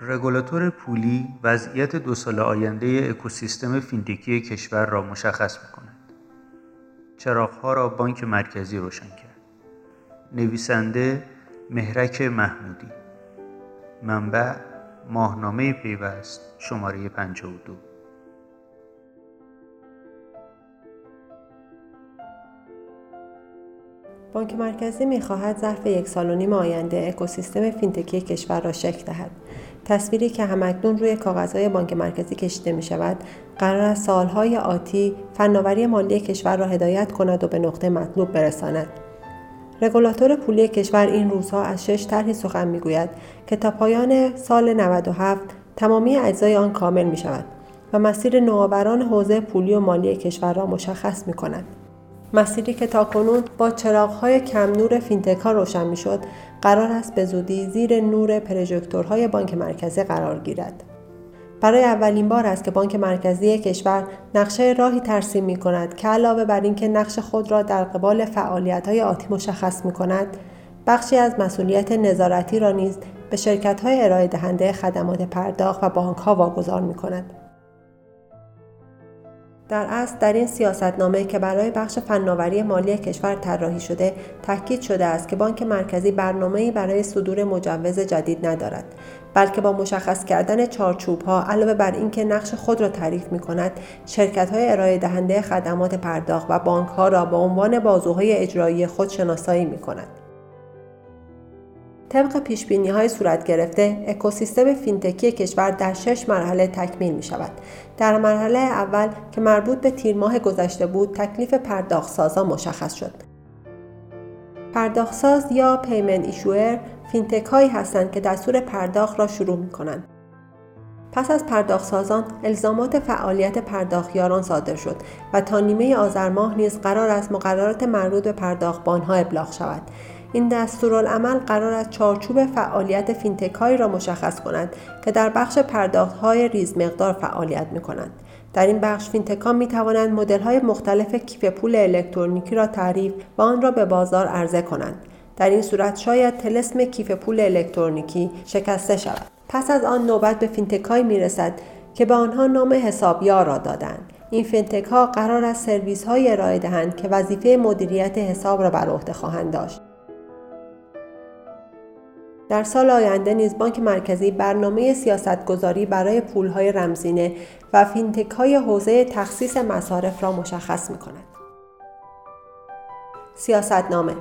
رگولاتور پولی وضعیت دو سال آینده اکوسیستم فینتکی کشور را مشخص می‌کند. چراغها را بانک مرکزی روشن کرد. نویسنده مهرک محمودی منبع ماهنامه پیوست شماره 52 بانک مرکزی می‌خواهد ظرف یک سال و نیم آینده اکوسیستم فینتکی کشور را شکل دهد تصویری که همکنون روی کاغذهای بانک مرکزی کشیده می شود قرار است سالهای آتی فناوری مالی کشور را هدایت کند و به نقطه مطلوب برساند رگولاتور پولی کشور این روزها از شش طرحی سخن می‌گوید که تا پایان سال 97 تمامی اجزای آن کامل می شود و مسیر نوآوران حوزه پولی و مالی کشور را مشخص می کند. مسیری که تاکنون با چراغهای کم نور فینتکا روشن می شد قرار است به زودی زیر نور پروژکتورهای بانک مرکزی قرار گیرد. برای اولین بار است که بانک مرکزی کشور نقشه راهی ترسیم می کند که علاوه بر اینکه نقش خود را در قبال فعالیت های آتی مشخص می کند، بخشی از مسئولیت نظارتی را نیز به شرکت های ارائه دهنده خدمات پرداخت و بانک ها واگذار می کند. در اصل در این سیاستنامه که برای بخش فناوری مالی کشور طراحی شده تاکید شده است که بانک مرکزی برنامه‌ای برای صدور مجوز جدید ندارد بلکه با مشخص کردن چارچوب ها علاوه بر اینکه نقش خود را تعریف می کند شرکت های ارائه دهنده خدمات پرداخت و بانک ها را به عنوان بازوهای اجرایی خود شناسایی می کند. طبق پیش بینی های صورت گرفته اکوسیستم فینتکی کشور در شش مرحله تکمیل می شود. در مرحله اول که مربوط به تیر ماه گذشته بود تکلیف پرداخت سازا مشخص شد. پرداختساز یا Payment Issuer فینتک هایی هستند که دستور پرداخت را شروع می کنند. پس از پرداخت سازان الزامات فعالیت پرداختیاران صادر شد و تا نیمه آذر ماه نیز قرار است مقررات مربوط به پرداختبانها ابلاغ شود این دستورالعمل قرار است چارچوب فعالیت فینتک را مشخص کند که در بخش پرداخت های ریز مقدار فعالیت می کنند. در این بخش فینتکا می توانند مدل های مختلف کیف پول الکترونیکی را تعریف و آن را به بازار عرضه کنند. در این صورت شاید طلسم کیف پول الکترونیکی شکسته شود. پس از آن نوبت به فینتکایی می رسد که به آنها نام حسابیار را دادند. این فینتک ها قرار است سرویس های ارائه دهند که وظیفه مدیریت حساب را بر عهده خواهند داشت. در سال آینده نیز بانک مرکزی برنامه سیاستگذاری برای پولهای رمزینه و فینتک های حوزه تخصیص مصارف را مشخص می کند. سیاستنامه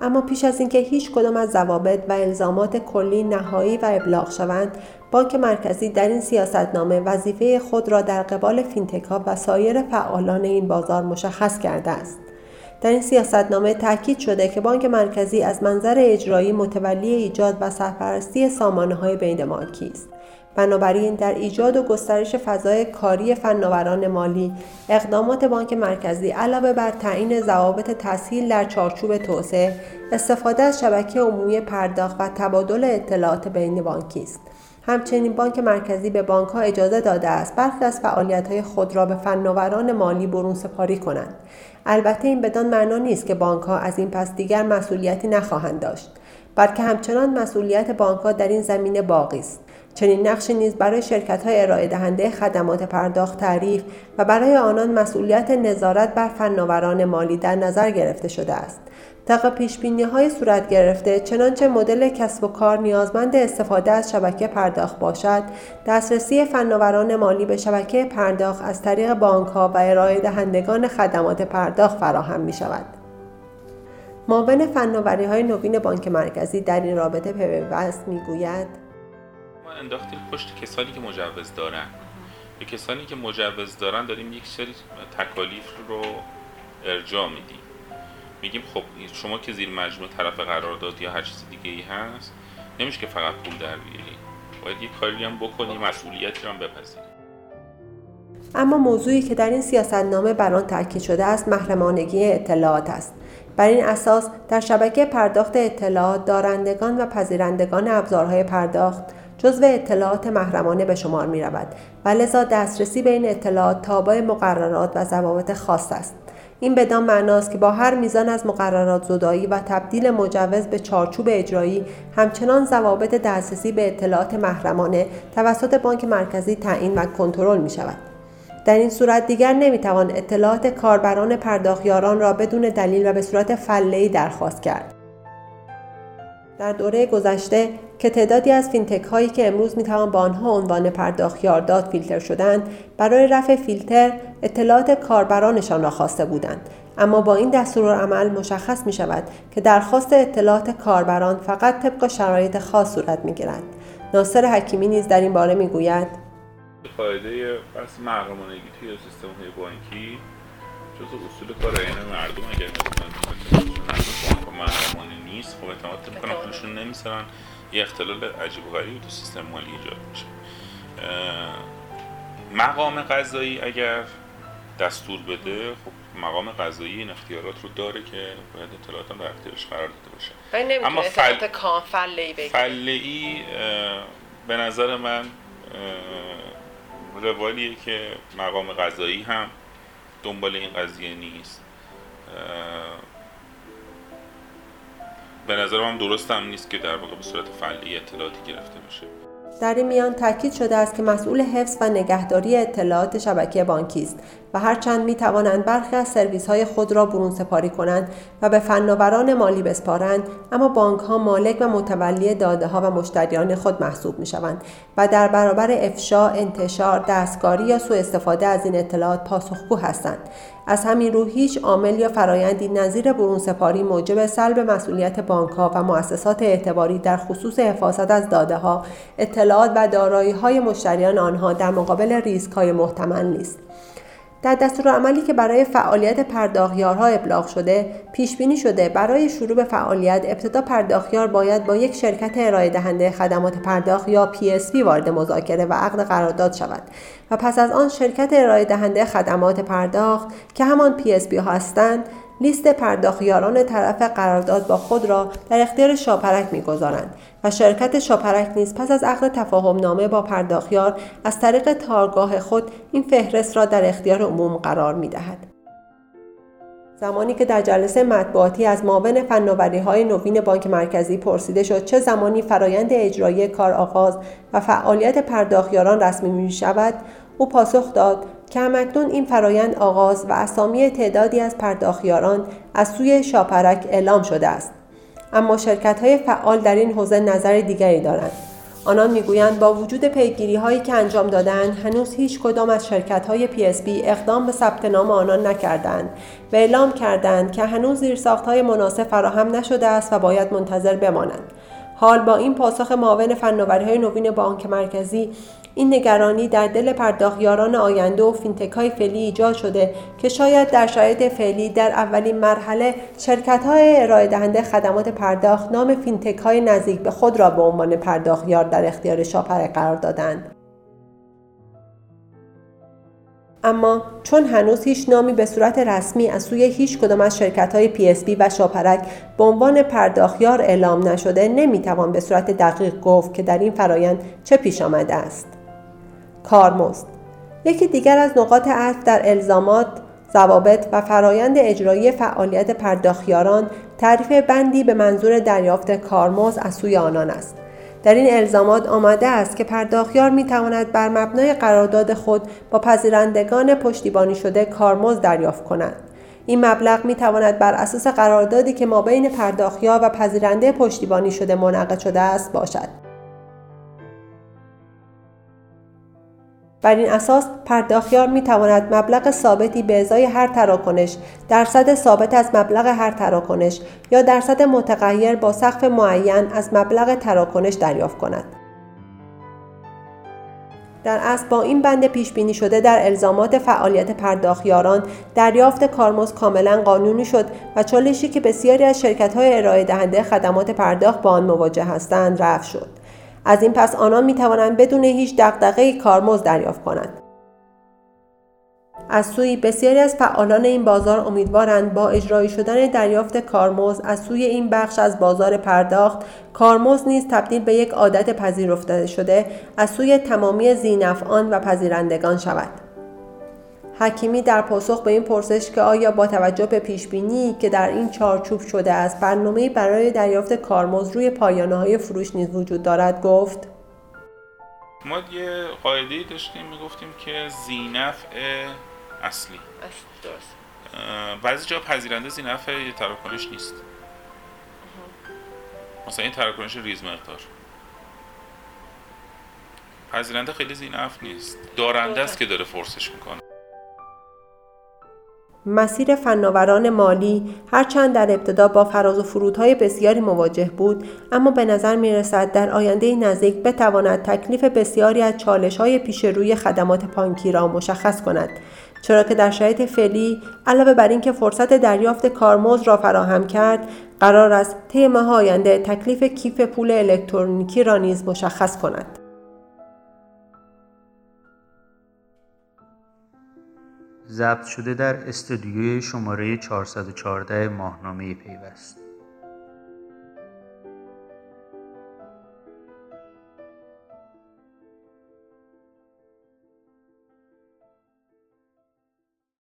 اما پیش از اینکه هیچ کدام از ضوابط و الزامات کلی نهایی و ابلاغ شوند بانک مرکزی در این سیاستنامه وظیفه خود را در قبال فینتک ها و سایر فعالان این بازار مشخص کرده است در این سیاستنامه تاکید شده که بانک مرکزی از منظر اجرایی متولی ایجاد و سرپرستی سامانه های بین مالکی است. بنابراین در ایجاد و گسترش فضای کاری فناوران مالی اقدامات بانک مرکزی علاوه بر تعیین ضوابط تسهیل در چارچوب توسعه استفاده از شبکه عمومی پرداخت و تبادل اطلاعات بین بانکی است همچنین بانک مرکزی به بانک ها اجازه داده است برخی از فعالیت های خود را به فناوران مالی برون سپاری کنند البته این بدان معنا نیست که بانک ها از این پس دیگر مسئولیتی نخواهند داشت بلکه همچنان مسئولیت بانک ها در این زمینه باقی است. چنین نقشی نیز برای شرکت های ارائه دهنده خدمات پرداخت تعریف و برای آنان مسئولیت نظارت بر فناوران مالی در نظر گرفته شده است. طبق پیش بینی های صورت گرفته چنانچه مدل کسب و کار نیازمند استفاده از شبکه پرداخت باشد دسترسی فناوران مالی به شبکه پرداخت از طریق بانک ها و ارائه دهندگان خدمات پرداخت فراهم می شود معاون فناوری های نوین بانک مرکزی در این رابطه پیوست می گوید ما انداختیم پشت کسانی که مجوز دارن. به کسانی که مجوز دارن داریم یک سری تکالیف رو ارجاع میدیم. میگیم خب شما که زیر مجموع طرف قرارداد یا هر چیز دیگه ای هست نمیشه که فقط پول در بیاری. باید یه کاری هم بکنی مسئولیتی هم بپذیری. اما موضوعی که در این سیاستنامه بر آن تاکید شده است محرمانگی اطلاعات است. بر این اساس در شبکه پرداخت اطلاعات دارندگان و پذیرندگان ابزارهای پرداخت جزو اطلاعات محرمانه به شمار می رود و لذا دسترسی به این اطلاعات تابع مقررات و ضوابط خاص است. این بدان معناست که با هر میزان از مقررات زدایی و تبدیل مجوز به چارچوب اجرایی همچنان ضوابط دسترسی به اطلاعات محرمانه توسط بانک مرکزی تعیین و کنترل می شود. در این صورت دیگر نمی‌توان اطلاعات کاربران پرداخیاران را بدون دلیل و به صورت فله‌ای درخواست کرد. در دوره گذشته که تعدادی از فینتک هایی که امروز می‌توان با آنها عنوان پرداخیار داد فیلتر شدند برای رفع فیلتر اطلاعات کاربرانشان را خواسته بودند. اما با این دستورالعمل مشخص می شود که درخواست اطلاعات کاربران فقط طبق شرایط خاص صورت می گیرد. ناصر حکیمی نیز در این باره می گوید قاعده بس محرمانگی توی سیستم های بانکی جز اصول کار مردم اگر محرمانه نیست خب اعتماد پولشون نمیسرن. یه اختلال عجیب و غریبی تو سیستم مالی ایجاد میشه. مقام قضایی اگر دستور بده خب مقام قضایی این اختیارات رو داره که باید اطلاعات در اختیارش قرار داده باشه. اما فل... فلعی به نظر من روالیه که مقام قضایی هم دنبال این قضیه نیست. به نظرم هم درست هم نیست که در واقع به صورت فعلی اطلاعاتی گرفته بشه. در این میان تاکید شده است که مسئول حفظ و نگهداری اطلاعات شبکه بانکی است. و هرچند می توانند برخی از سرویس های خود را برون سپاری کنند و به فناوران مالی بسپارند اما بانک ها مالک و متولی داده ها و مشتریان خود محسوب می شوند و در برابر افشا، انتشار، دستکاری یا سوء استفاده از این اطلاعات پاسخگو هستند از همین رو هیچ عامل یا فرایندی نظیر برون سپاری موجب سلب مسئولیت بانک ها و مؤسسات اعتباری در خصوص حفاظت از داده ها، اطلاعات و دارایی های مشتریان آنها در مقابل ریسک های محتمل نیست. در عملی که برای فعالیت پرداخیارها ابلاغ شده پیش بینی شده برای شروع به فعالیت ابتدا پرداخیار باید با یک شرکت ارائه دهنده خدمات پرداخت یا PSP وارد مذاکره و عقد قرارداد شود و پس از آن شرکت ارائه دهنده خدمات پرداخت که همان PSP هستند لیست پرداخیاران طرف قرارداد با خود را در اختیار شاپرک می‌گذارند و شرکت شاپرک نیز پس از عقد تفاهم نامه با پرداخیار از طریق تارگاه خود این فهرست را در اختیار عموم قرار می دهد. زمانی که در جلسه مطبوعاتی از معاون فناوری های نوین بانک مرکزی پرسیده شد چه زمانی فرایند اجرایی کار آغاز و فعالیت پرداخیاران رسمی می شود او پاسخ داد که همکنون این فرایند آغاز و اسامی تعدادی از پرداخیاران از سوی شاپرک اعلام شده است. اما شرکت های فعال در این حوزه نظر دیگری دارند. آنان می‌گویند با وجود پیگیری هایی که انجام دادند هنوز هیچ کدام از شرکت های PSB اقدام به ثبت نام آنان نکردند و اعلام کردند که هنوز زیرساخت های مناسب فراهم نشده است و باید منتظر بمانند. حال با این پاسخ معاون فناوری های نوین بانک مرکزی این نگرانی در دل پرداختیاران آینده و فینتک های فعلی ایجاد شده که شاید در شرایط فعلی در اولین مرحله شرکت های ارائه دهنده خدمات پرداخت نام فینتک های نزدیک به خود را به عنوان پرداختیار در اختیار شاپرک قرار دادند. اما چون هنوز هیچ نامی به صورت رسمی از سوی هیچ کدام از شرکت های PSP و شاپرک به عنوان پرداخیار اعلام نشده نمی‌توان به صورت دقیق گفت که در این فرایند چه پیش آمده است. کارمزد یکی دیگر از نقاط عطف در الزامات ضوابط و فرایند اجرایی فعالیت پرداخیاران تعریف بندی به منظور دریافت کارمزد از سوی آنان است در این الزامات آمده است که پرداخیار می تواند بر مبنای قرارداد خود با پذیرندگان پشتیبانی شده کارمزد دریافت کند. این مبلغ می تواند بر اساس قراردادی که ما بین پرداخیار و پذیرنده پشتیبانی شده منعقد شده است باشد. بر این اساس پرداخیار می تواند مبلغ ثابتی به ازای هر تراکنش درصد ثابت از مبلغ هر تراکنش یا درصد متغیر با سقف معین از مبلغ تراکنش دریافت کند. در اصل با این بند پیش بینی شده در الزامات فعالیت پرداخیاران دریافت کارمز کاملا قانونی شد و چالشی که بسیاری از شرکت های ارائه دهنده خدمات پرداخت با آن مواجه هستند رفع شد. از این پس آنان می توانند بدون هیچ دغدغه کارمزد دریافت کنند. از سوی بسیاری از فعالان این بازار امیدوارند با اجرایی شدن دریافت کارمزد از سوی این بخش از بازار پرداخت کارمزد نیز تبدیل به یک عادت پذیرفته شده از سوی تمامی زینفعان و پذیرندگان شود. حکیمی در پاسخ به این پرسش که آیا با توجه به پیشبینی که در این چارچوب شده است برنامه برای دریافت کارمزد روی پایانه های فروش نیز وجود دارد؟ گفت. ما یه قاعده داشتیم می‌گفتیم که زینف اصلی. درست. بعضی جا پذیرنده زینف تراکنش نیست. مثلا این تراکنش ریز مقدار. پذیرنده خیلی زینف نیست. دارنده است که داره فرسش می‌کنه. مسیر فناوران مالی هرچند در ابتدا با فراز و فرودهای بسیاری مواجه بود اما به نظر می رسد در آینده نزدیک بتواند تکلیف بسیاری از چالش های پیش روی خدمات بانکی را مشخص کند چرا که در شرایط فعلی علاوه بر اینکه فرصت دریافت کارمزد را فراهم کرد قرار است طی آینده تکلیف کیف پول الکترونیکی را نیز مشخص کند. ضبط شده در استودیوی شماره 414 ماهنامه پیوست.